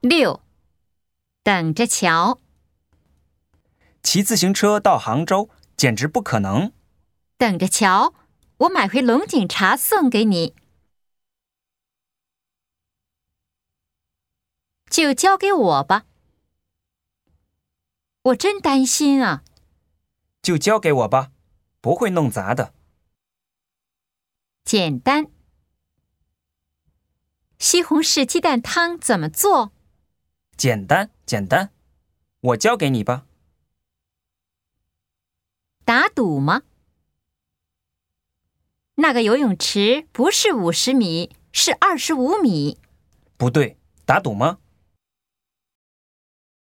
六，等着瞧。骑自行车到杭州简直不可能。等着瞧，我买回龙井茶送给你。就交给我吧。我真担心啊。就交给我吧，不会弄砸的。简单。西红柿鸡蛋汤怎么做？简单，简单。我教给你吧。打赌吗？那个游泳池不是五十米，是二十五米。不对，打赌吗？